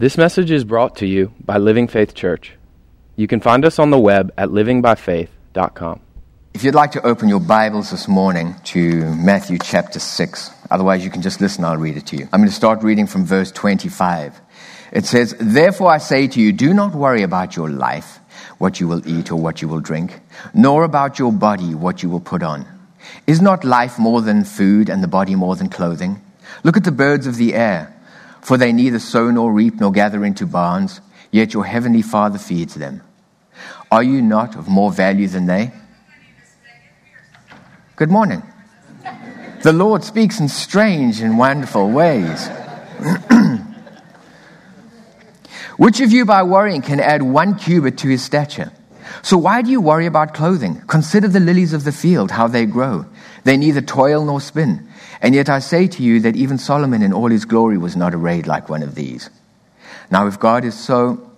This message is brought to you by Living Faith Church. You can find us on the web at livingbyfaith.com. If you'd like to open your Bibles this morning to Matthew chapter 6, otherwise you can just listen, I'll read it to you. I'm going to start reading from verse 25. It says, Therefore I say to you, do not worry about your life, what you will eat or what you will drink, nor about your body, what you will put on. Is not life more than food and the body more than clothing? Look at the birds of the air for they neither sow nor reap nor gather into barns, yet your heavenly Father feeds them. Are you not of more value than they? Good morning. The Lord speaks in strange and wonderful ways. Which of you, by worrying, can add one cubit to his stature? So why do you worry about clothing? Consider the lilies of the field, how they grow. They neither toil nor spin. And yet I say to you that even Solomon in all his glory was not arrayed like one of these. Now, if God is so,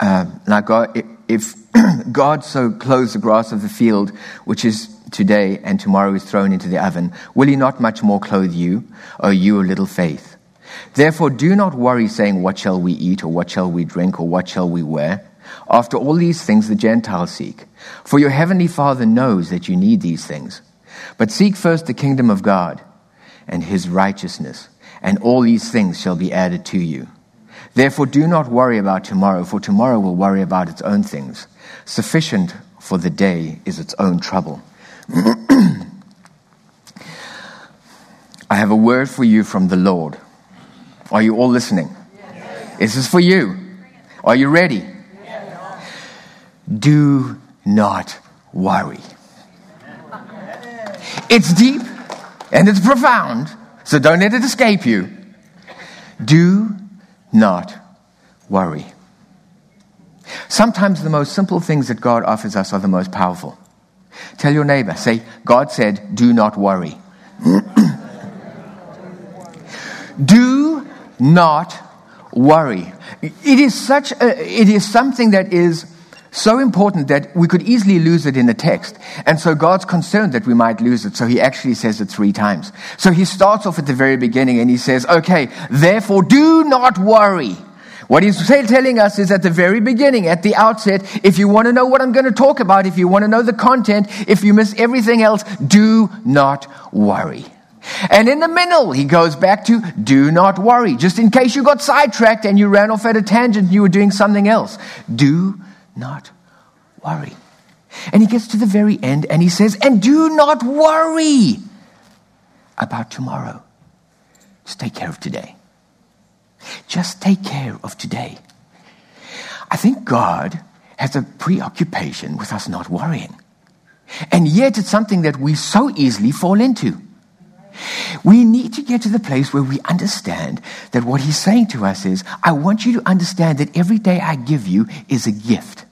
uh, God, if God so clothes the grass of the field, which is today and tomorrow is thrown into the oven, will he not much more clothe you, O you of little faith? Therefore, do not worry, saying, What shall we eat, or what shall we drink, or what shall we wear? After all these things the Gentiles seek. For your heavenly Father knows that you need these things. But seek first the kingdom of God and his righteousness, and all these things shall be added to you. Therefore, do not worry about tomorrow, for tomorrow will worry about its own things. Sufficient for the day is its own trouble. I have a word for you from the Lord. Are you all listening? Yes. This is for you. Are you ready? Yes. Do not worry. It's deep and it's profound, so don't let it escape you. Do not worry. Sometimes the most simple things that God offers us are the most powerful. Tell your neighbor, say, God said, do not worry. do not worry. It is such a, it is something that is so important that we could easily lose it in the text. And so God's concerned that we might lose it. So he actually says it three times. So he starts off at the very beginning and he says, okay, therefore do not worry. What he's telling us is at the very beginning, at the outset, if you want to know what I'm going to talk about, if you want to know the content, if you miss everything else, do not worry. And in the middle, he goes back to do not worry, just in case you got sidetracked and you ran off at a tangent and you were doing something else. Do not worry. And he gets to the very end and he says, And do not worry about tomorrow. Just take care of today. Just take care of today. I think God has a preoccupation with us not worrying. And yet it's something that we so easily fall into. We need to get to the place where we understand that what he's saying to us is, I want you to understand that every day I give you is a gift.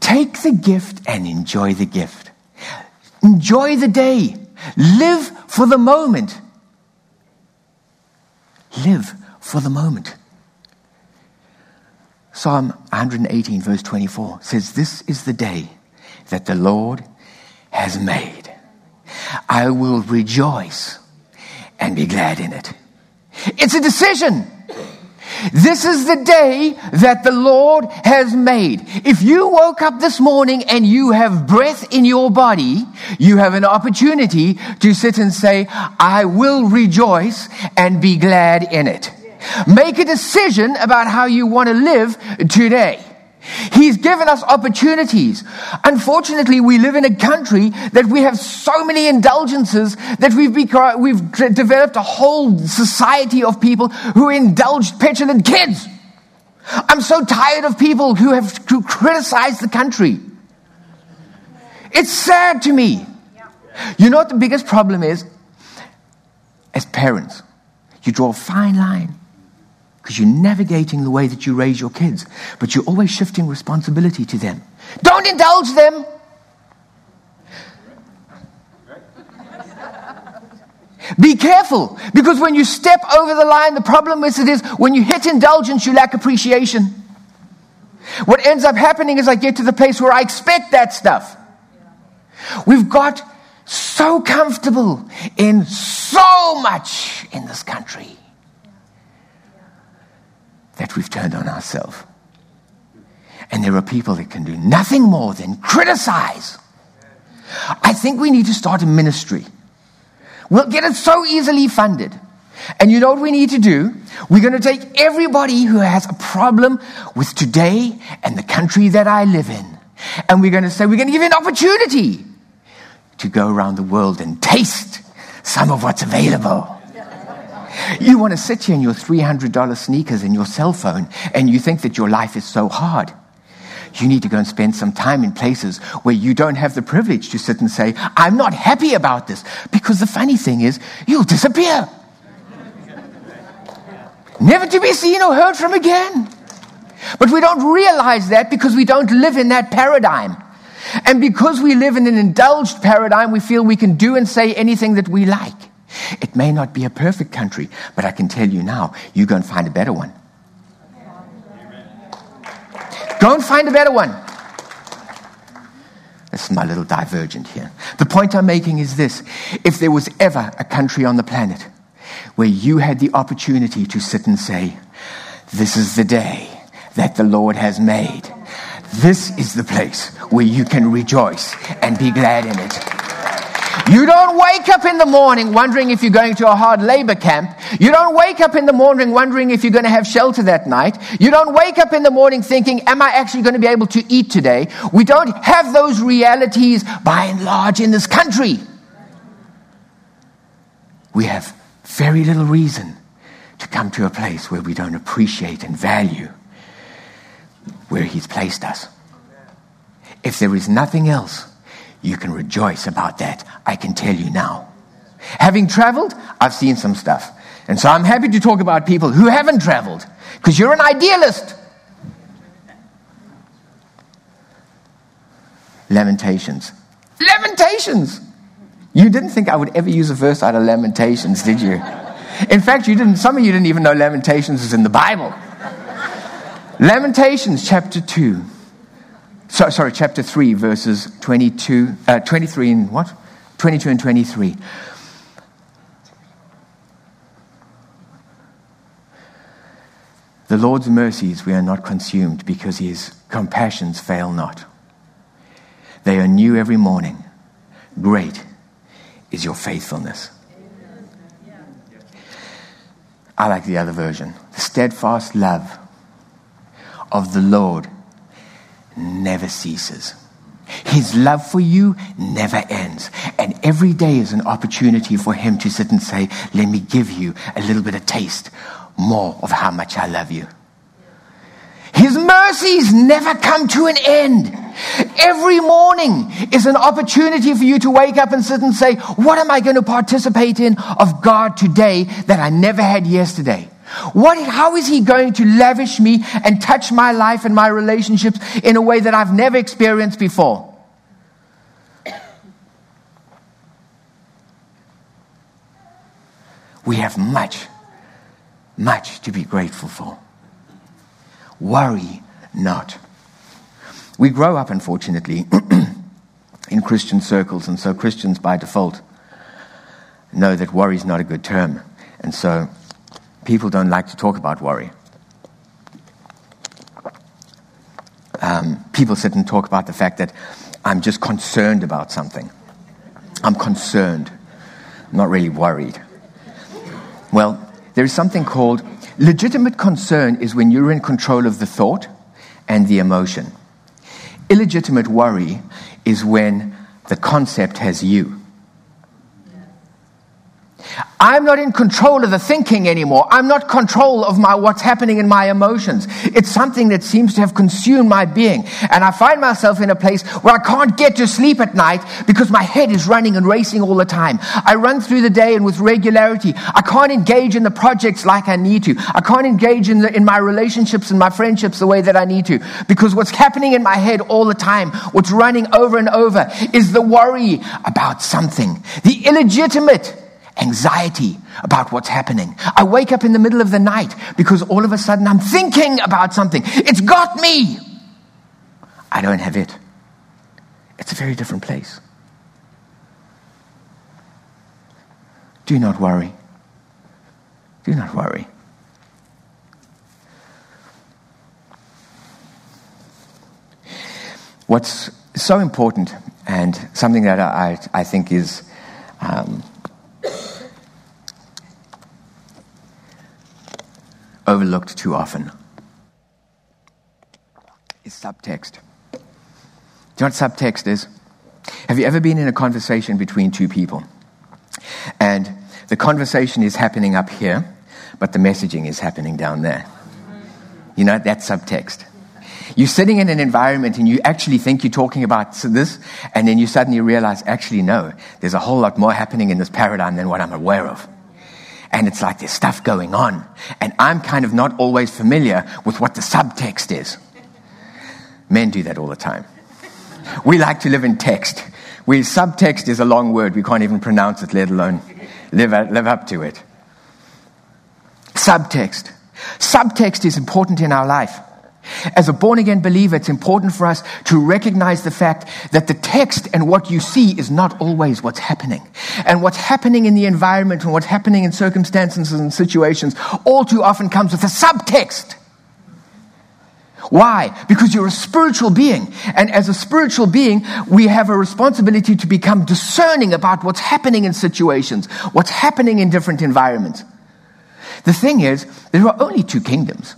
Take the gift and enjoy the gift. Enjoy the day. Live for the moment. Live for the moment. Psalm 118, verse 24 says, This is the day that the Lord has made. I will rejoice and be glad in it. It's a decision. This is the day that the Lord has made. If you woke up this morning and you have breath in your body, you have an opportunity to sit and say, I will rejoice and be glad in it. Make a decision about how you want to live today. He's given us opportunities. Unfortunately, we live in a country that we have so many indulgences that we've, become, we've developed a whole society of people who indulge petulant kids. I'm so tired of people who have who criticize the country. It's sad to me. You know what the biggest problem is? As parents, you draw a fine line because you're navigating the way that you raise your kids, but you're always shifting responsibility to them. Don't indulge them. Be careful, because when you step over the line, the problem is it is when you hit indulgence, you lack appreciation. What ends up happening is I get to the place where I expect that stuff. We've got so comfortable in so much in this country. That we've turned on ourselves. And there are people that can do nothing more than criticize. I think we need to start a ministry. We'll get it so easily funded. And you know what we need to do? We're going to take everybody who has a problem with today and the country that I live in. And we're going to say, we're going to give you an opportunity to go around the world and taste some of what's available. You want to sit here in your $300 sneakers and your cell phone, and you think that your life is so hard. You need to go and spend some time in places where you don't have the privilege to sit and say, I'm not happy about this. Because the funny thing is, you'll disappear. Never to be seen or heard from again. But we don't realize that because we don't live in that paradigm. And because we live in an indulged paradigm, we feel we can do and say anything that we like. It may not be a perfect country, but I can tell you now, you go and find a better one. Go and find a better one. This is my little divergent here. The point I'm making is this if there was ever a country on the planet where you had the opportunity to sit and say, This is the day that the Lord has made, this is the place where you can rejoice and be glad in it. You don't wake up in the morning wondering if you're going to a hard labor camp. You don't wake up in the morning wondering if you're going to have shelter that night. You don't wake up in the morning thinking, am I actually going to be able to eat today? We don't have those realities by and large in this country. We have very little reason to come to a place where we don't appreciate and value where He's placed us. If there is nothing else, you can rejoice about that. I can tell you now. Having traveled, I've seen some stuff. And so I'm happy to talk about people who haven't traveled because you're an idealist. Lamentations. Lamentations! You didn't think I would ever use a verse out of Lamentations, did you? In fact, you didn't, some of you didn't even know Lamentations is in the Bible. Lamentations chapter 2. So, sorry, chapter 3, verses 22, uh, 23 and what? 22 and 23. The Lord's mercies we are not consumed because his compassions fail not. They are new every morning. Great is your faithfulness. I like the other version. The steadfast love of the Lord never ceases. His love for you never ends. And every day is an opportunity for Him to sit and say, Let me give you a little bit of taste more of how much I love you. His mercies never come to an end. Every morning is an opportunity for you to wake up and sit and say, What am I going to participate in of God today that I never had yesterday? What, how is he going to lavish me and touch my life and my relationships in a way that I've never experienced before? We have much, much to be grateful for. Worry not. We grow up, unfortunately, in Christian circles, and so Christians by default know that worry is not a good term. And so people don't like to talk about worry. Um, people sit and talk about the fact that I'm just concerned about something. I'm concerned, not really worried. Well, there is something called legitimate concern is when you're in control of the thought and the emotion. Illegitimate worry is when the concept has you. I'm not in control of the thinking anymore. I'm not control of my what's happening in my emotions. It's something that seems to have consumed my being. And I find myself in a place where I can't get to sleep at night because my head is running and racing all the time. I run through the day and with regularity. I can't engage in the projects like I need to. I can't engage in, the, in my relationships and my friendships the way that I need to because what's happening in my head all the time, what's running over and over is the worry about something. The illegitimate anxiety about what's happening. I wake up in the middle of the night because all of a sudden I'm thinking about something. It's got me. I don't have it. It's a very different place. Do not worry. Do not worry. What's so important, and something that I, I think is um, overlooked too often is subtext. Do you know what subtext is? Have you ever been in a conversation between two people? And the conversation is happening up here, but the messaging is happening down there. You know, that's subtext. You're sitting in an environment and you actually think you're talking about this, and then you suddenly realize, actually, no, there's a whole lot more happening in this paradigm than what I'm aware of. And it's like there's stuff going on. And I'm kind of not always familiar with what the subtext is. Men do that all the time. We like to live in text. We, subtext is a long word. We can't even pronounce it, let alone live, live up to it. Subtext. Subtext is important in our life. As a born again believer, it's important for us to recognize the fact that the text and what you see is not always what's happening. And what's happening in the environment and what's happening in circumstances and situations all too often comes with a subtext. Why? Because you're a spiritual being. And as a spiritual being, we have a responsibility to become discerning about what's happening in situations, what's happening in different environments. The thing is, there are only two kingdoms.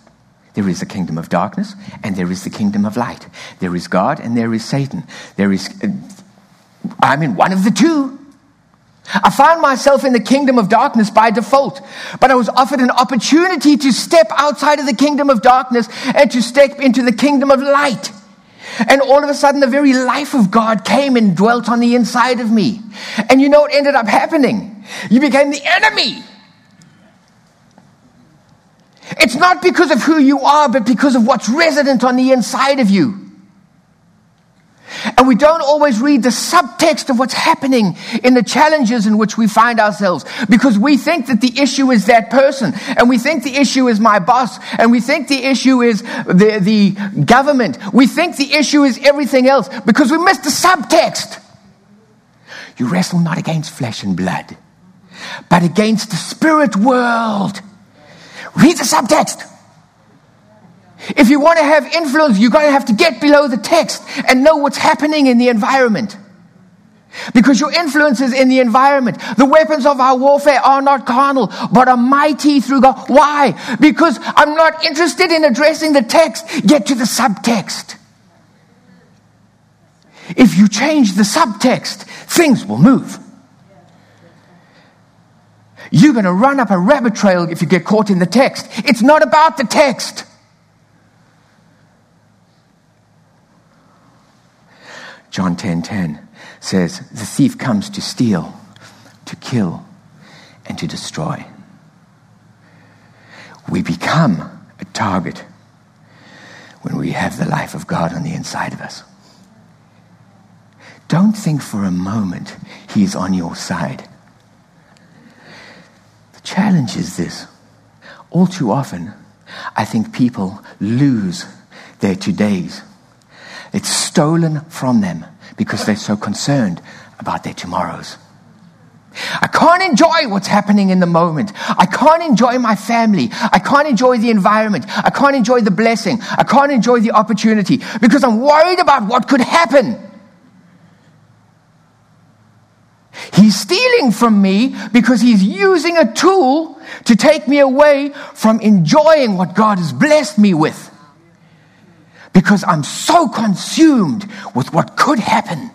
There is a kingdom of darkness and there is the kingdom of light. There is God and there is Satan. There is, uh, I'm in one of the two. I found myself in the kingdom of darkness by default, but I was offered an opportunity to step outside of the kingdom of darkness and to step into the kingdom of light. And all of a sudden, the very life of God came and dwelt on the inside of me. And you know what ended up happening? You became the enemy. It's not because of who you are, but because of what's resident on the inside of you. And we don't always read the subtext of what's happening in the challenges in which we find ourselves because we think that the issue is that person and we think the issue is my boss and we think the issue is the, the government. We think the issue is everything else because we missed the subtext. You wrestle not against flesh and blood, but against the spirit world. Read the subtext. If you want to have influence, you're going to have to get below the text and know what's happening in the environment. Because your influence is in the environment. The weapons of our warfare are not carnal, but are mighty through God. Why? Because I'm not interested in addressing the text. Get to the subtext. If you change the subtext, things will move. You're going to run up a rabbit trail if you get caught in the text. It's not about the text. John 10:10 10, 10 says, "The thief comes to steal, to kill, and to destroy." We become a target when we have the life of God on the inside of us. Don't think for a moment he is on your side. Challenge is this. All too often, I think people lose their todays it's stolen from them because they're so concerned about their tomorrows. I can't enjoy what's happening in the moment. I can't enjoy my family. I can't enjoy the environment. I can't enjoy the blessing. I can't enjoy the opportunity because I'm worried about what could happen. He's stealing from me because he's using a tool to take me away from enjoying what God has blessed me with because I'm so consumed with what could happen,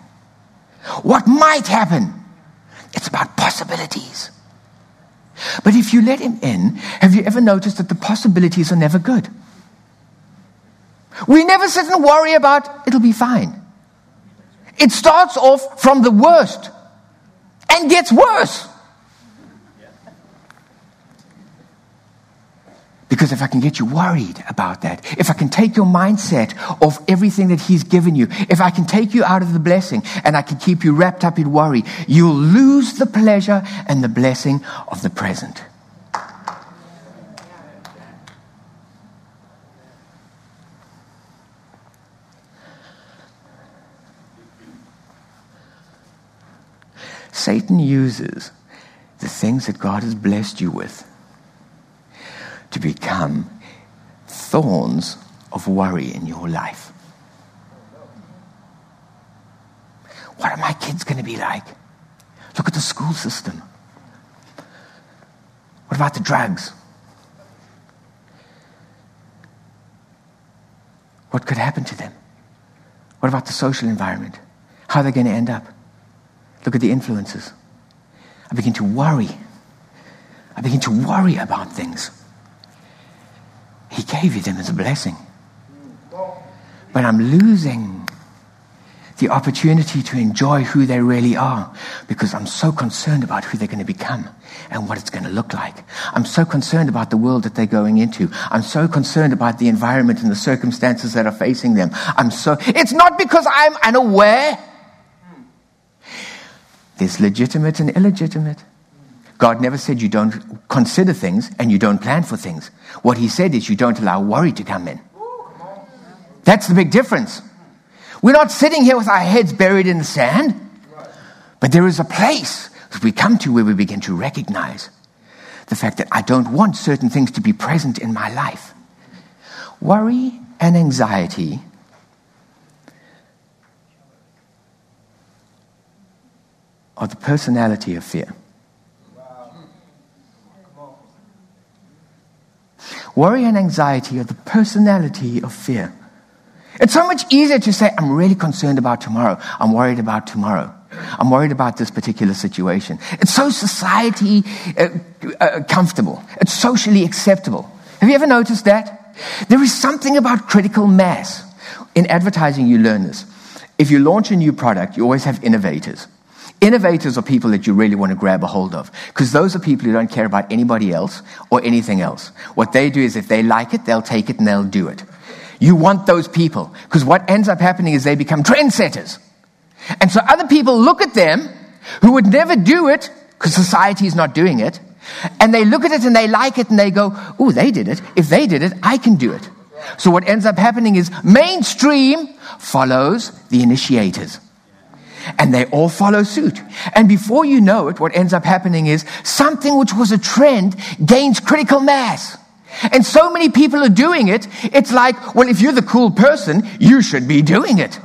what might happen. It's about possibilities. But if you let him in, have you ever noticed that the possibilities are never good? We never sit and worry about it'll be fine. It starts off from the worst and gets worse. Because if I can get you worried about that, if I can take your mindset of everything that He's given you, if I can take you out of the blessing and I can keep you wrapped up in worry, you'll lose the pleasure and the blessing of the present. Satan uses the things that God has blessed you with to become thorns of worry in your life. What are my kids going to be like? Look at the school system. What about the drugs? What could happen to them? What about the social environment? How are they going to end up? Look at the influences. I begin to worry. I begin to worry about things. He gave you them as a blessing. But I'm losing the opportunity to enjoy who they really are because I'm so concerned about who they're going to become and what it's going to look like. I'm so concerned about the world that they're going into. I'm so concerned about the environment and the circumstances that are facing them. I'm so, it's not because I'm unaware. There's legitimate and illegitimate. God never said you don't consider things and you don't plan for things. What He said is you don't allow worry to come in. That's the big difference. We're not sitting here with our heads buried in the sand, but there is a place that we come to where we begin to recognize the fact that I don't want certain things to be present in my life. Worry and anxiety are the personality of fear. Worry and anxiety are the personality of fear. It's so much easier to say, I'm really concerned about tomorrow. I'm worried about tomorrow. I'm worried about this particular situation. It's so society uh, uh, comfortable. It's socially acceptable. Have you ever noticed that? There is something about critical mass. In advertising, you learn this. If you launch a new product, you always have innovators. Innovators are people that you really want to grab a hold of because those are people who don't care about anybody else or anything else. What they do is if they like it, they'll take it and they'll do it. You want those people because what ends up happening is they become trendsetters. And so other people look at them who would never do it because society is not doing it. And they look at it and they like it and they go, oh, they did it. If they did it, I can do it. So what ends up happening is mainstream follows the initiators. And they all follow suit. And before you know it, what ends up happening is something which was a trend gains critical mass. And so many people are doing it, it's like, well, if you're the cool person, you should be doing it.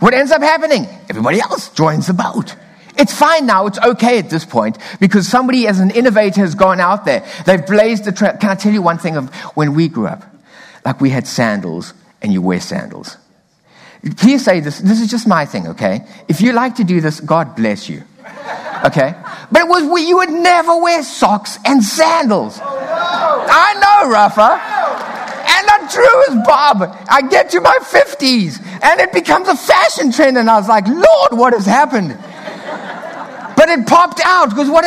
What ends up happening? Everybody else joins the boat. It's fine now, it's okay at this point, because somebody as an innovator has gone out there. They've blazed the trail. Can I tell you one thing of when we grew up? Like we had sandals, and you wear sandals. Please say this, this is just my thing, okay? If you like to do this, God bless you. Okay? But it was we, you would never wear socks and sandals. Oh, no. I know, Rafa. And not true as Bob. I get to my 50s and it becomes a fashion trend, and I was like, Lord, what has happened? But it popped out because what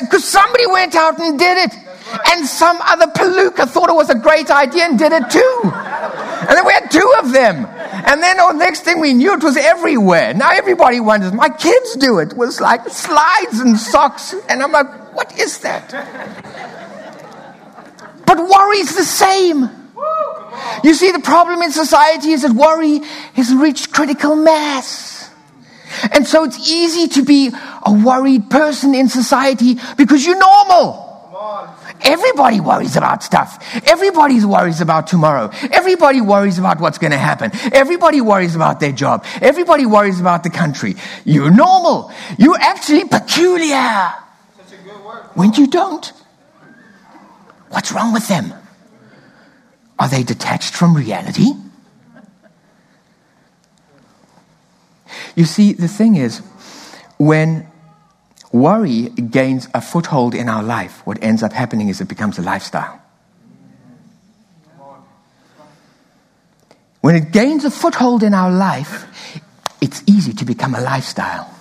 because somebody went out and did it. And some other palooka thought it was a great idea and did it too. And then we had two of them. And then the oh, next thing we knew, it was everywhere. Now everybody wonders, my kids do it. It was like slides and socks. And I'm like, what is that? But worry's the same. You see, the problem in society is that worry has reached critical mass. And so it's easy to be a worried person in society because you're normal. Everybody worries about stuff. Everybody worries about tomorrow. Everybody worries about what's going to happen. Everybody worries about their job. Everybody worries about the country. You're normal. You're actually peculiar. When you don't. What's wrong with them? Are they detached from reality? You see, the thing is, when worry gains a foothold in our life, what ends up happening is it becomes a lifestyle. When it gains a foothold in our life, it's easy to become a lifestyle.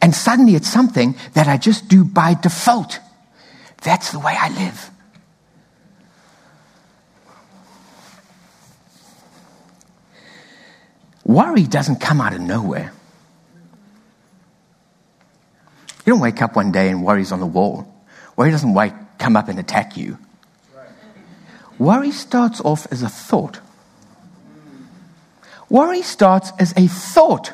And suddenly it's something that I just do by default. That's the way I live. Worry doesn't come out of nowhere. You don't wake up one day and worry's on the wall. Worry doesn't wake, come up and attack you. Worry starts off as a thought. Worry starts as a thought.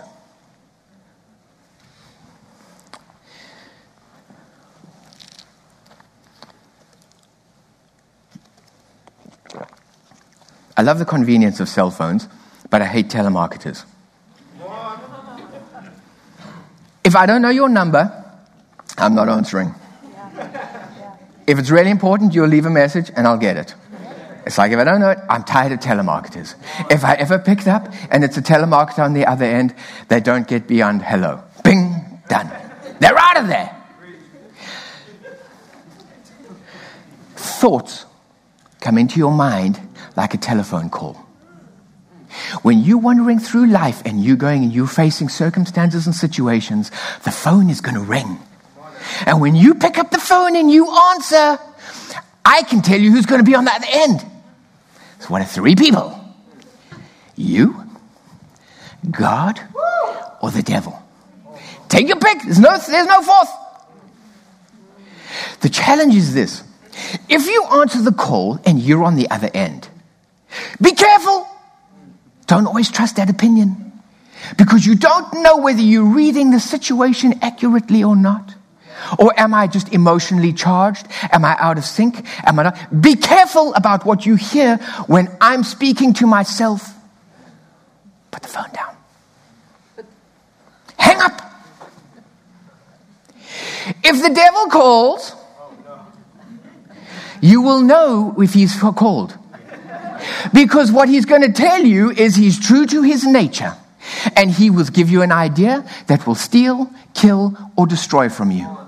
I love the convenience of cell phones, but I hate telemarketers. If I don't know your number, I'm not answering. If it's really important, you'll leave a message and I'll get it. It's like if I don't know it, I'm tired of telemarketers. If I ever picked up and it's a telemarketer on the other end, they don't get beyond hello. Bing, done. They're out of there. Thoughts come into your mind like a telephone call. When you're wandering through life and you're going and you're facing circumstances and situations, the phone is going to ring. And when you pick up the phone and you answer, I can tell you who's going to be on the other end. It's one of three people you, God, or the devil. Take your pick. There's no, there's no fourth. The challenge is this if you answer the call and you're on the other end, be careful. Don't always trust that opinion because you don't know whether you're reading the situation accurately or not. Or am I just emotionally charged? Am I out of sync? Am I not? Be careful about what you hear when I'm speaking to myself. Put the phone down. Hang up. If the devil calls, you will know if he's called. Because what he's going to tell you is he's true to his nature. And he will give you an idea that will steal, kill, or destroy from you.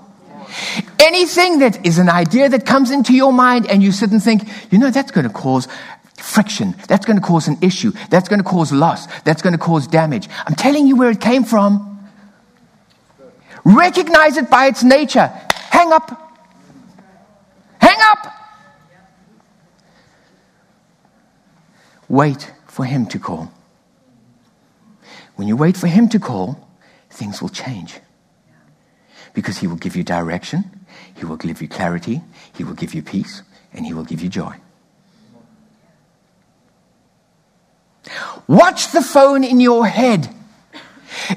Anything that is an idea that comes into your mind and you sit and think, you know, that's going to cause friction. That's going to cause an issue. That's going to cause loss. That's going to cause damage. I'm telling you where it came from. Recognize it by its nature. Hang up. Hang up. Wait for him to call. When you wait for him to call, things will change because He will give you direction, He will give you clarity, He will give you peace, and He will give you joy. Watch the phone in your head.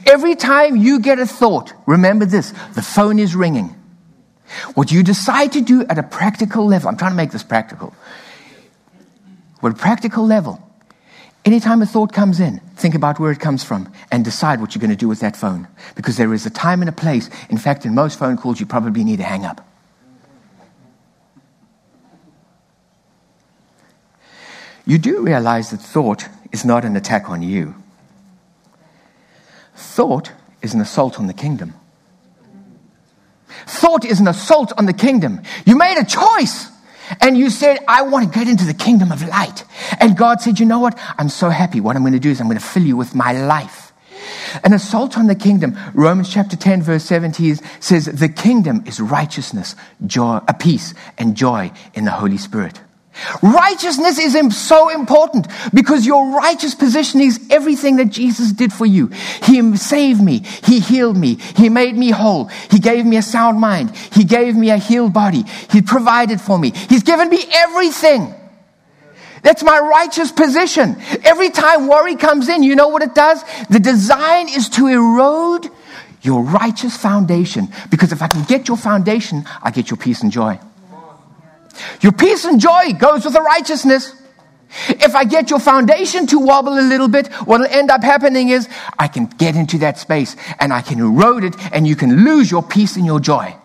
Every time you get a thought, remember this the phone is ringing. What you decide to do at a practical level, I'm trying to make this practical. What a practical level, Anytime a thought comes in, think about where it comes from and decide what you're going to do with that phone. Because there is a time and a place. In fact, in most phone calls, you probably need to hang up. You do realize that thought is not an attack on you, thought is an assault on the kingdom. Thought is an assault on the kingdom. You made a choice and you said, I want to get into the kingdom of light. And God said, You know what? I'm so happy. What I'm going to do is I'm going to fill you with my life. An assault on the kingdom. Romans chapter 10, verse 17 says, The kingdom is righteousness, joy, peace, and joy in the Holy Spirit. Righteousness is so important because your righteous position is everything that Jesus did for you. He saved me. He healed me. He made me whole. He gave me a sound mind. He gave me a healed body. He provided for me. He's given me everything. That's my righteous position. Every time worry comes in, you know what it does? The design is to erode your righteous foundation because if I can get your foundation, I get your peace and joy. Your peace and joy goes with the righteousness. If I get your foundation to wobble a little bit, what will end up happening is I can get into that space and I can erode it and you can lose your peace and your joy.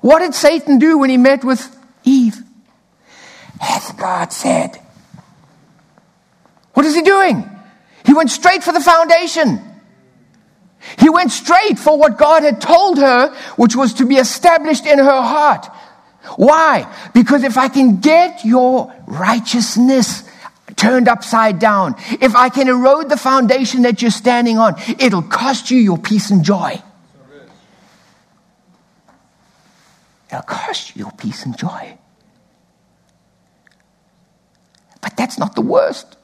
What did Satan do when he met with Eve? As God said. What is he doing? He went straight for the foundation. He went straight for what God had told her, which was to be established in her heart. Why? Because if I can get your righteousness turned upside down, if I can erode the foundation that you're standing on, it'll cost you your peace and joy. It'll cost you your peace and joy. But that's not the worst.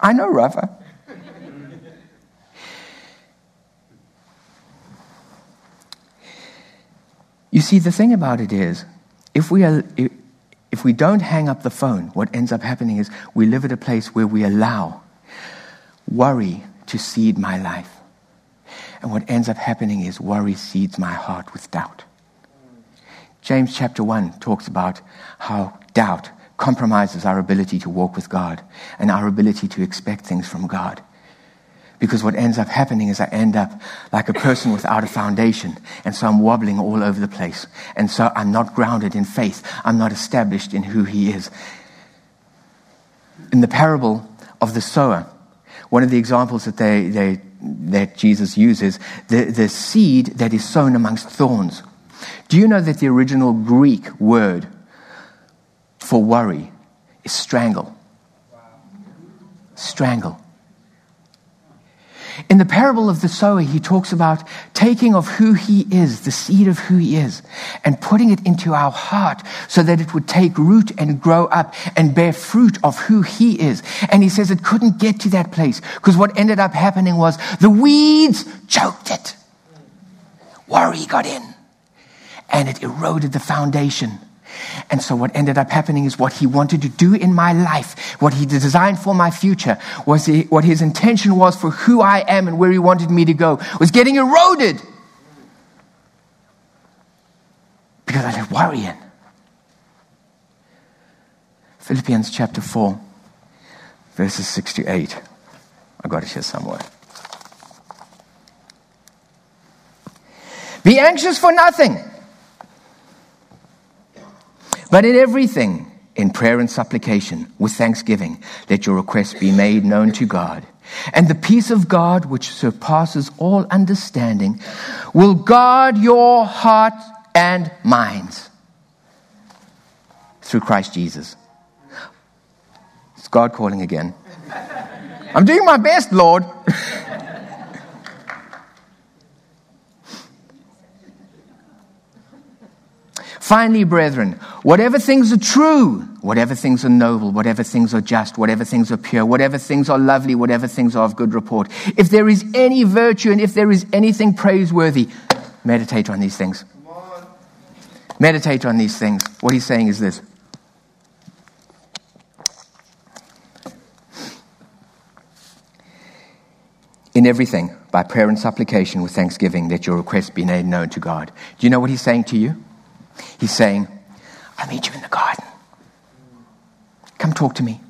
I know, Rafa. You see, the thing about it is, if we, are, if we don't hang up the phone, what ends up happening is we live at a place where we allow worry to seed my life. And what ends up happening is worry seeds my heart with doubt. James chapter 1 talks about how doubt compromises our ability to walk with God and our ability to expect things from God. Because what ends up happening is I end up like a person without a foundation. And so I'm wobbling all over the place. And so I'm not grounded in faith. I'm not established in who He is. In the parable of the sower, one of the examples that, they, they, that Jesus uses, the, the seed that is sown amongst thorns. Do you know that the original Greek word for worry is strangle? Strangle. In the parable of the sower, he talks about taking of who he is, the seed of who he is, and putting it into our heart so that it would take root and grow up and bear fruit of who he is. And he says it couldn't get to that place because what ended up happening was the weeds choked it. Worry got in and it eroded the foundation. And so what ended up happening is what he wanted to do in my life, what he designed for my future, was he, what his intention was for who I am and where he wanted me to go, was getting eroded. Because I let worry in. Philippians chapter 4, verses 6 to 8. I got it here somewhere. Be anxious for nothing but in everything, in prayer and supplication, with thanksgiving, let your requests be made known to God. And the peace of God, which surpasses all understanding, will guard your heart and minds through Christ Jesus. It's God calling again. I'm doing my best, Lord. Finally, brethren, whatever things are true, whatever things are noble, whatever things are just, whatever things are pure, whatever things are lovely, whatever things are of good report, if there is any virtue and if there is anything praiseworthy, meditate on these things. Meditate on these things. What he's saying is this. In everything, by prayer and supplication with thanksgiving, let your requests be made known to God. Do you know what he's saying to you? He's saying, I'll meet you in the garden. Come talk to me.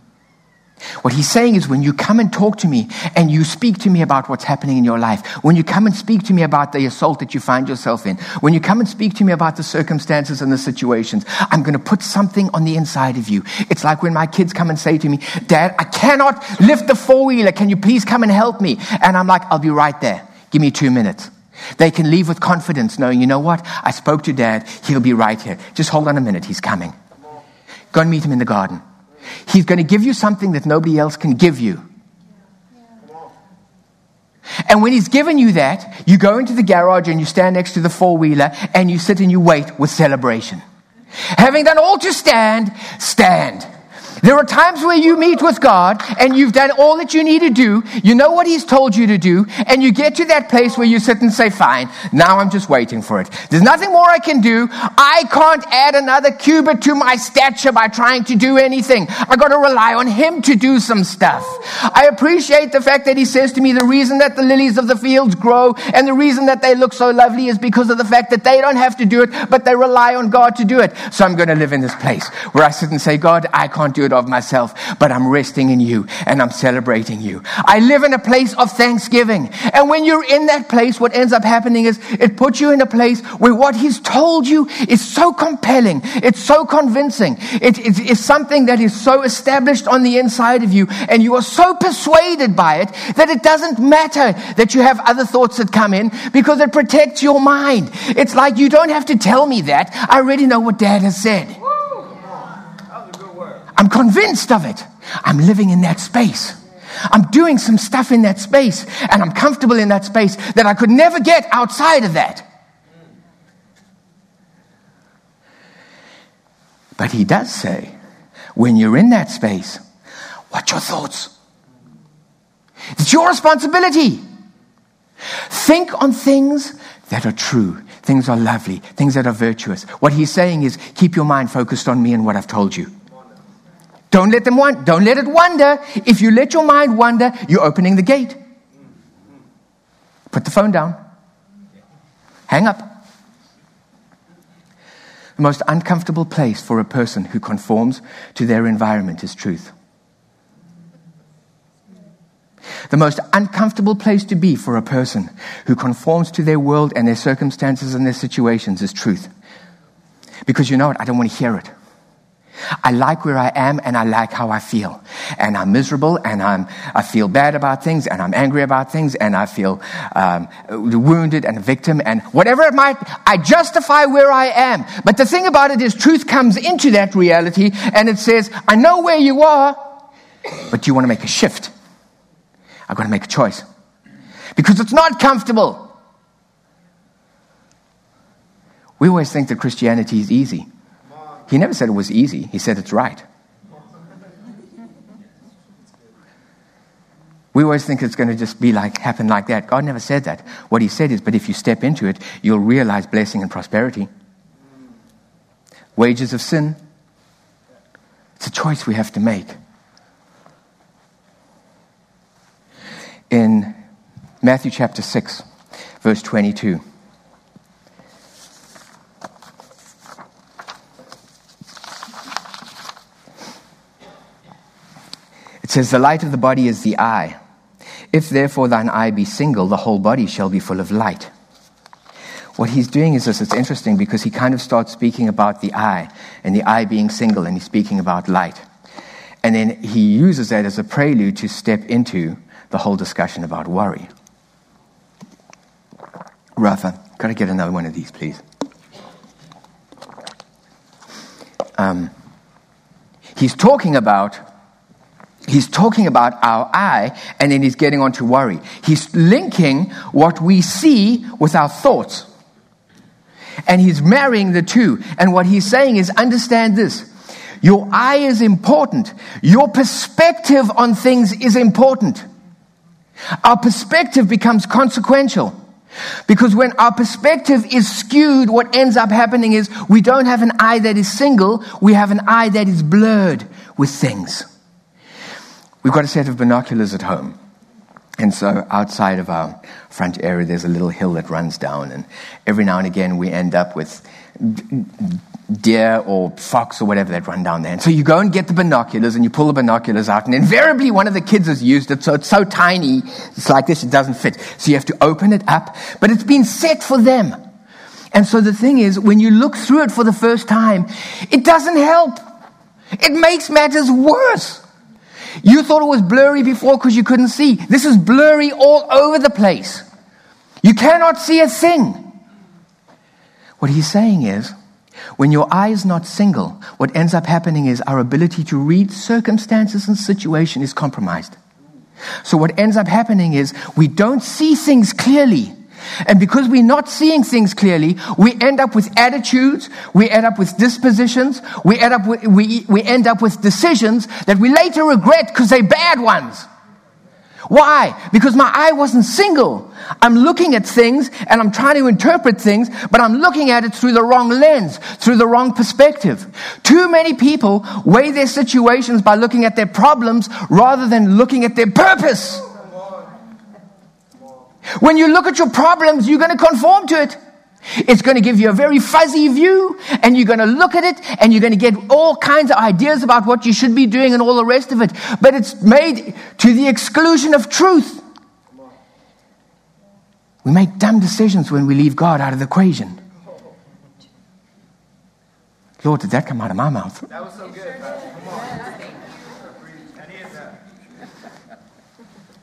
What he's saying is when you come and talk to me and you speak to me about what's happening in your life, when you come and speak to me about the assault that you find yourself in, when you come and speak to me about the circumstances and the situations, I'm going to put something on the inside of you. It's like when my kids come and say to me, Dad, I cannot lift the four wheeler. Can you please come and help me? And I'm like, I'll be right there. Give me two minutes. They can leave with confidence knowing, you know what? I spoke to dad. He'll be right here. Just hold on a minute. He's coming. Go and meet him in the garden. He's going to give you something that nobody else can give you. And when he's given you that, you go into the garage and you stand next to the four wheeler and you sit and you wait with celebration. Having done all to stand, stand. There are times where you meet with God and you've done all that you need to do. You know what He's told you to do. And you get to that place where you sit and say, fine, now I'm just waiting for it. There's nothing more I can do. I can't add another cubit to my stature by trying to do anything. I've got to rely on Him to do some stuff. I appreciate the fact that He says to me, the reason that the lilies of the fields grow and the reason that they look so lovely is because of the fact that they don't have to do it, but they rely on God to do it. So I'm going to live in this place where I sit and say, God, I can't do it of myself, but I'm resting in you and I'm celebrating you. I live in a place of thanksgiving. And when you're in that place, what ends up happening is it puts you in a place where what he's told you is so compelling. It's so convincing. It is something that is so established on the inside of you and you are so persuaded by it that it doesn't matter that you have other thoughts that come in because it protects your mind. It's like you don't have to tell me that. I already know what dad has said. I'm convinced of it. I'm living in that space. I'm doing some stuff in that space, and I'm comfortable in that space that I could never get outside of that. But he does say, when you're in that space, watch your thoughts? It's your responsibility. Think on things that are true, things are lovely, things that are virtuous. What he's saying is keep your mind focused on me and what I've told you. Don't let them want, don't let it wander. If you let your mind wander, you're opening the gate. Put the phone down. Hang up. The most uncomfortable place for a person who conforms to their environment is truth. The most uncomfortable place to be for a person who conforms to their world and their circumstances and their situations is truth. Because you know what? I don't want to hear it. I like where I am and I like how I feel. And I'm miserable and I'm, I feel bad about things and I'm angry about things and I feel um, wounded and a victim and whatever it might, I justify where I am. But the thing about it is truth comes into that reality and it says, I know where you are, but you want to make a shift. I've got to make a choice. Because it's not comfortable. We always think that Christianity is easy. He never said it was easy, he said it's right. We always think it's going to just be like, happen like that. God never said that. What he said is, but if you step into it, you'll realize blessing and prosperity. Wages of sin. It's a choice we have to make. In Matthew chapter 6, verse 22. Says, The light of the body is the eye. If therefore thine eye be single, the whole body shall be full of light. What he's doing is this, it's interesting because he kind of starts speaking about the eye and the eye being single, and he's speaking about light. And then he uses that as a prelude to step into the whole discussion about worry. Rafa, got to get another one of these, please. Um, he's talking about He's talking about our eye and then he's getting on to worry. He's linking what we see with our thoughts. And he's marrying the two. And what he's saying is understand this. Your eye is important. Your perspective on things is important. Our perspective becomes consequential. Because when our perspective is skewed, what ends up happening is we don't have an eye that is single, we have an eye that is blurred with things. We've got a set of binoculars at home. And so outside of our front area, there's a little hill that runs down. And every now and again, we end up with deer or fox or whatever that run down there. And so you go and get the binoculars and you pull the binoculars out. And invariably, one of the kids has used it. So it's so tiny, it's like this, it doesn't fit. So you have to open it up. But it's been set for them. And so the thing is, when you look through it for the first time, it doesn't help. It makes matters worse. You thought it was blurry before because you couldn't see. This is blurry all over the place. You cannot see a thing. What he's saying is, when your eye is not single, what ends up happening is our ability to read circumstances and situation is compromised. So what ends up happening is we don't see things clearly. And because we're not seeing things clearly, we end up with attitudes, we end up with dispositions, we end up with, we, we end up with decisions that we later regret because they're bad ones. Why? Because my eye wasn't single. I'm looking at things and I'm trying to interpret things, but I'm looking at it through the wrong lens, through the wrong perspective. Too many people weigh their situations by looking at their problems rather than looking at their purpose. When you look at your problems, you're going to conform to it. It's going to give you a very fuzzy view, and you're going to look at it, and you're going to get all kinds of ideas about what you should be doing and all the rest of it. But it's made to the exclusion of truth. We make dumb decisions when we leave God out of the equation. Lord, did that come out of my mouth? That was so good.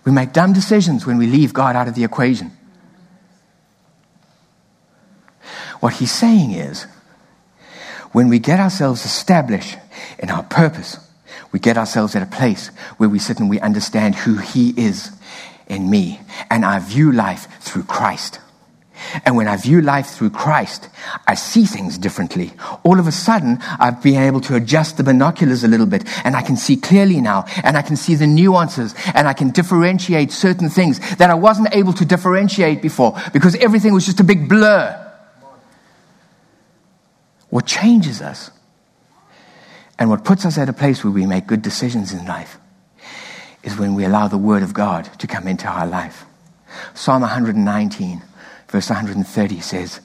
We make dumb decisions when we leave God out of the equation. What he's saying is, when we get ourselves established in our purpose, we get ourselves at a place where we sit and we understand who he is in me, and I view life through Christ. And when I view life through Christ, I see things differently. All of a sudden, I've been able to adjust the binoculars a little bit and I can see clearly now and I can see the nuances and I can differentiate certain things that I wasn't able to differentiate before because everything was just a big blur. What changes us and what puts us at a place where we make good decisions in life is when we allow the Word of God to come into our life. Psalm 119 verse 130 says,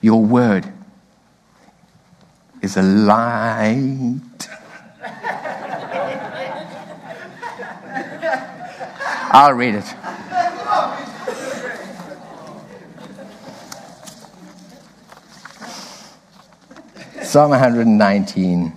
Your word is a light. I'll read it. Psalm 119,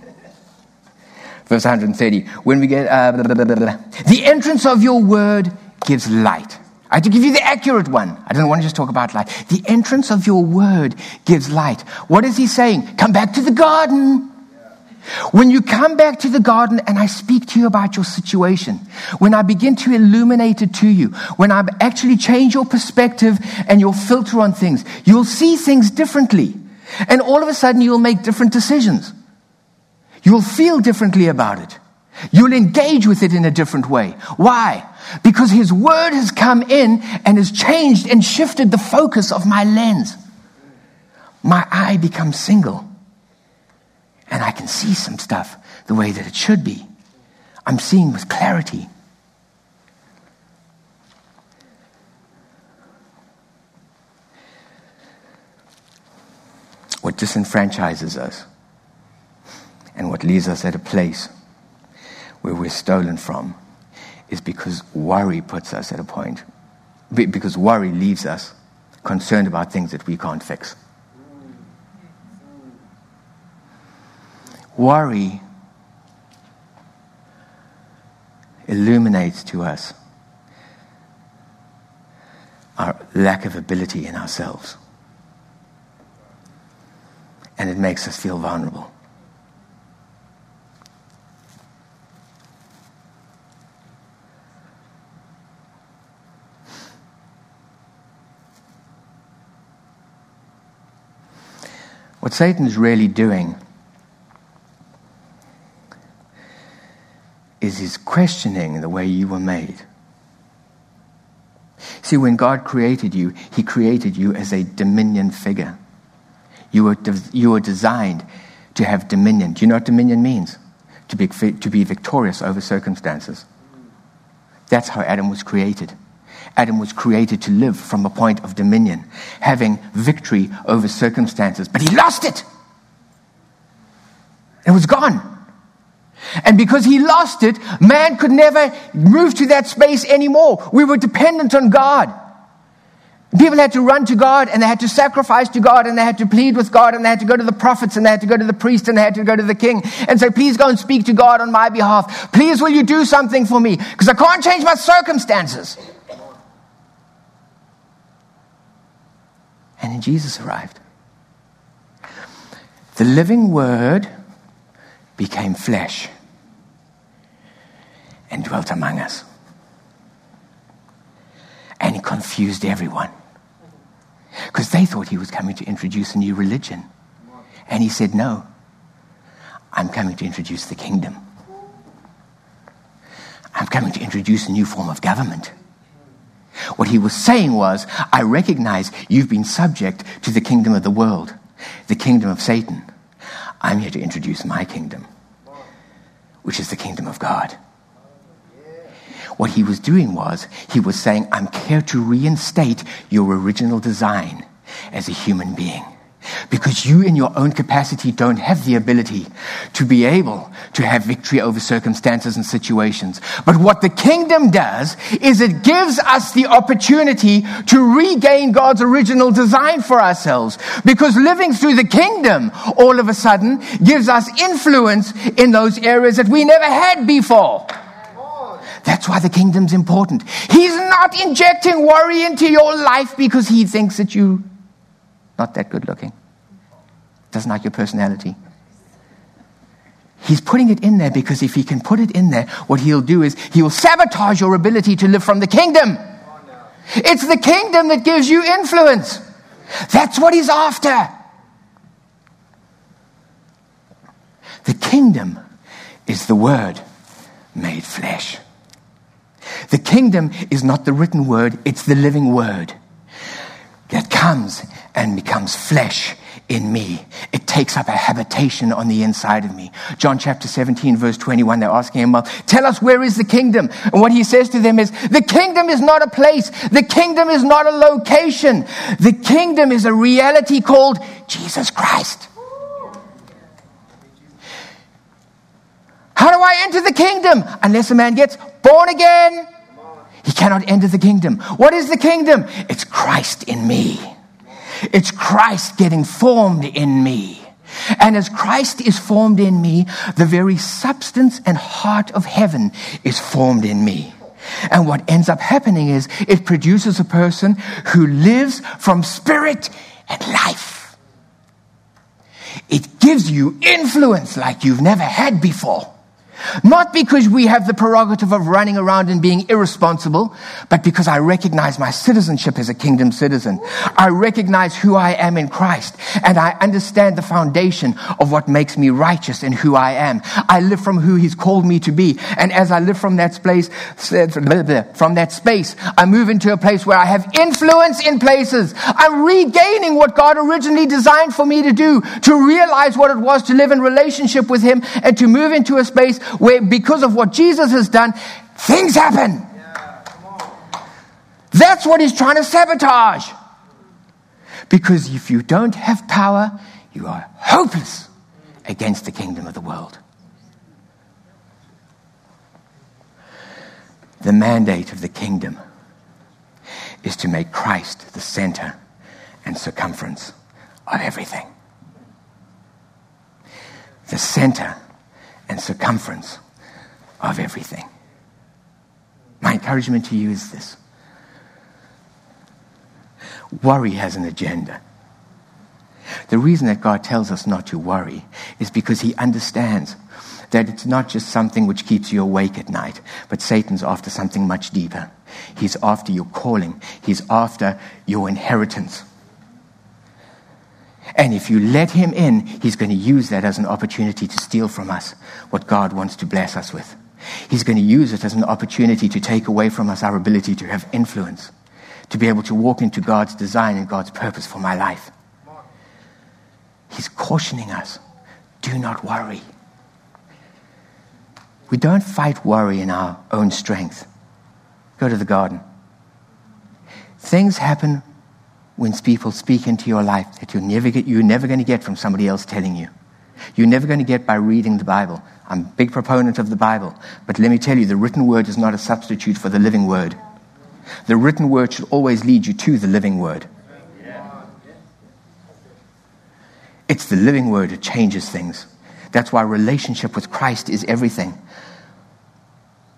verse 130. When we get, uh, blah, blah, blah, the entrance of your word gives light. I had to give you the accurate one. I don't want to just talk about light. The entrance of your word gives light. What is he saying? Come back to the garden. When you come back to the garden and I speak to you about your situation, when I begin to illuminate it to you, when I actually change your perspective and your filter on things, you'll see things differently. And all of a sudden, you'll make different decisions. You'll feel differently about it. You'll engage with it in a different way. Why? Because His Word has come in and has changed and shifted the focus of my lens. My eye becomes single. And I can see some stuff the way that it should be. I'm seeing with clarity. What disenfranchises us and what leaves us at a place we're stolen from is because worry puts us at a point, because worry leaves us concerned about things that we can't fix. Worry illuminates to us our lack of ability in ourselves. And it makes us feel vulnerable. What Satan is really doing is he's questioning the way you were made. See, when God created you, he created you as a dominion figure. You were, de- you were designed to have dominion. Do you know what dominion means? To be, to be victorious over circumstances. That's how Adam was created. Adam was created to live from a point of dominion, having victory over circumstances. But he lost it. It was gone. And because he lost it, man could never move to that space anymore. We were dependent on God. People had to run to God and they had to sacrifice to God and they had to plead with God and they had to go to the prophets and they had to go to the priest and they had to go to the king and say, please go and speak to God on my behalf. Please will you do something for me? Because I can't change my circumstances. And then Jesus arrived. The living word became flesh and dwelt among us. And he confused everyone because they thought he was coming to introduce a new religion. And he said, No, I'm coming to introduce the kingdom. I'm coming to introduce a new form of government. What he was saying was, I recognize you've been subject to the kingdom of the world, the kingdom of Satan. I'm here to introduce my kingdom, which is the kingdom of God. What he was doing was, he was saying, I'm here to reinstate your original design as a human being. Because you, in your own capacity, don't have the ability to be able to have victory over circumstances and situations. But what the kingdom does is it gives us the opportunity to regain God's original design for ourselves. Because living through the kingdom all of a sudden gives us influence in those areas that we never had before. That's why the kingdom's important. He's not injecting worry into your life because he thinks that you not that good looking. Doesn't like your personality. He's putting it in there because if he can put it in there, what he'll do is he'll sabotage your ability to live from the kingdom. It's the kingdom that gives you influence. That's what he's after. The kingdom is the word made flesh. The kingdom is not the written word, it's the living word that comes and becomes flesh in me. It takes up a habitation on the inside of me. John chapter 17, verse 21, they're asking him, well, tell us where is the kingdom? And what he says to them is, the kingdom is not a place. The kingdom is not a location. The kingdom is a reality called Jesus Christ. How do I enter the kingdom? Unless a man gets born again, he cannot enter the kingdom. What is the kingdom? It's Christ in me. It's Christ getting formed in me. And as Christ is formed in me, the very substance and heart of heaven is formed in me. And what ends up happening is it produces a person who lives from spirit and life. It gives you influence like you've never had before. Not because we have the prerogative of running around and being irresponsible, but because I recognize my citizenship as a kingdom citizen. I recognize who I am in Christ, and I understand the foundation of what makes me righteous and who I am. I live from who He's called me to be, and as I live from that space, from that space, I move into a place where I have influence in places. I'm regaining what God originally designed for me to do, to realize what it was to live in relationship with Him, and to move into a space where because of what Jesus has done, things happen. That's what he's trying to sabotage. Because if you don't have power, you are hopeless against the kingdom of the world. The mandate of the kingdom is to make Christ the center and circumference of everything. The center and circumference of everything. My encouragement to you is this worry has an agenda. The reason that God tells us not to worry is because He understands that it's not just something which keeps you awake at night, but Satan's after something much deeper. He's after your calling, He's after your inheritance. And if you let him in, he's going to use that as an opportunity to steal from us what God wants to bless us with. He's going to use it as an opportunity to take away from us our ability to have influence, to be able to walk into God's design and God's purpose for my life. He's cautioning us do not worry. We don't fight worry in our own strength. Go to the garden. Things happen when people speak into your life that you're never, you're never going to get from somebody else telling you. You're never going to get by reading the Bible. I'm a big proponent of the Bible. But let me tell you, the written word is not a substitute for the living word. The written word should always lead you to the living word. It's the living word that changes things. That's why relationship with Christ is everything.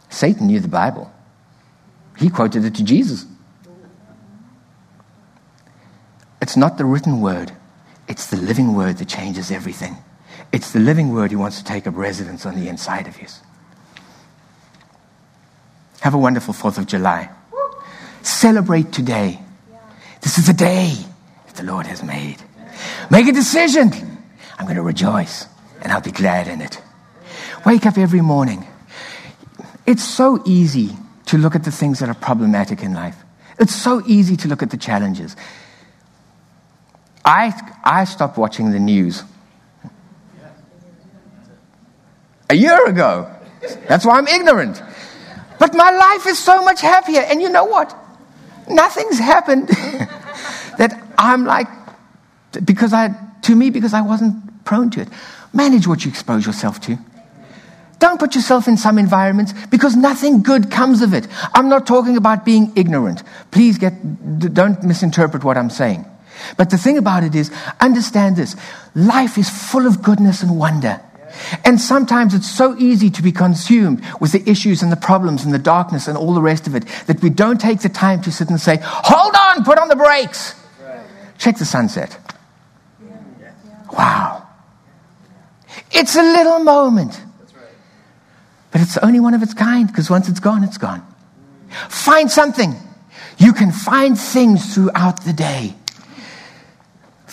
Satan knew the Bible. He quoted it to Jesus. It's not the written word, it's the living word that changes everything. It's the living word who wants to take up residence on the inside of you. Have a wonderful 4th of July. Celebrate today. This is a day that the Lord has made. Make a decision. I'm going to rejoice and I'll be glad in it. Wake up every morning. It's so easy to look at the things that are problematic in life. It's so easy to look at the challenges. I, I stopped watching the news a year ago. That's why I'm ignorant. But my life is so much happier. And you know what? Nothing's happened that I'm like, because I, to me, because I wasn't prone to it. Manage what you expose yourself to. Don't put yourself in some environments because nothing good comes of it. I'm not talking about being ignorant. Please get, don't misinterpret what I'm saying. But the thing about it is, understand this life is full of goodness and wonder. And sometimes it's so easy to be consumed with the issues and the problems and the darkness and all the rest of it that we don't take the time to sit and say, Hold on, put on the brakes. Check the sunset. Wow. It's a little moment. But it's only one of its kind because once it's gone, it's gone. Find something. You can find things throughout the day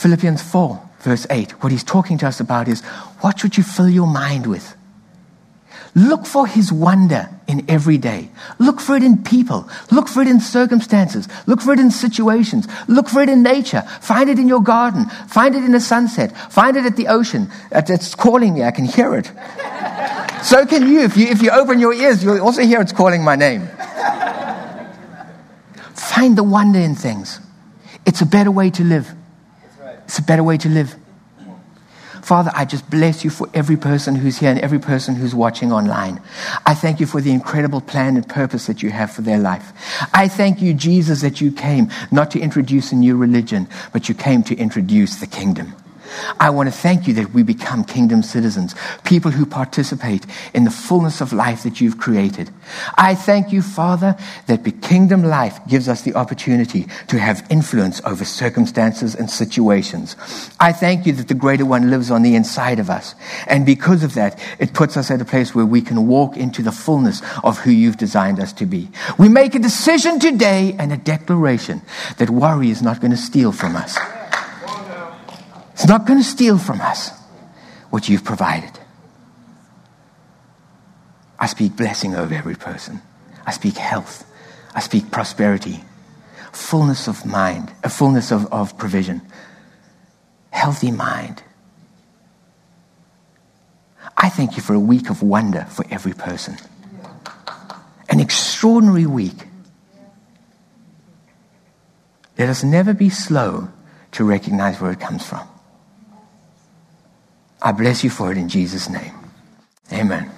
Philippians 4, verse 8, what he's talking to us about is what should you fill your mind with? Look for his wonder in every day. Look for it in people. Look for it in circumstances. Look for it in situations. Look for it in nature. Find it in your garden. Find it in the sunset. Find it at the ocean. It's calling me. I can hear it. so can you. If, you. if you open your ears, you'll also hear it's calling my name. Find the wonder in things. It's a better way to live. It's a better way to live. Father, I just bless you for every person who's here and every person who's watching online. I thank you for the incredible plan and purpose that you have for their life. I thank you, Jesus, that you came not to introduce a new religion, but you came to introduce the kingdom. I want to thank you that we become kingdom citizens, people who participate in the fullness of life that you've created. I thank you, Father, that the kingdom life gives us the opportunity to have influence over circumstances and situations. I thank you that the greater one lives on the inside of us. And because of that, it puts us at a place where we can walk into the fullness of who you've designed us to be. We make a decision today and a declaration that worry is not going to steal from us. It's not going to steal from us what you've provided. I speak blessing over every person. I speak health. I speak prosperity, fullness of mind, a fullness of, of provision, healthy mind. I thank you for a week of wonder for every person. An extraordinary week. Let us never be slow to recognize where it comes from. I bless you for it in Jesus' name. Amen.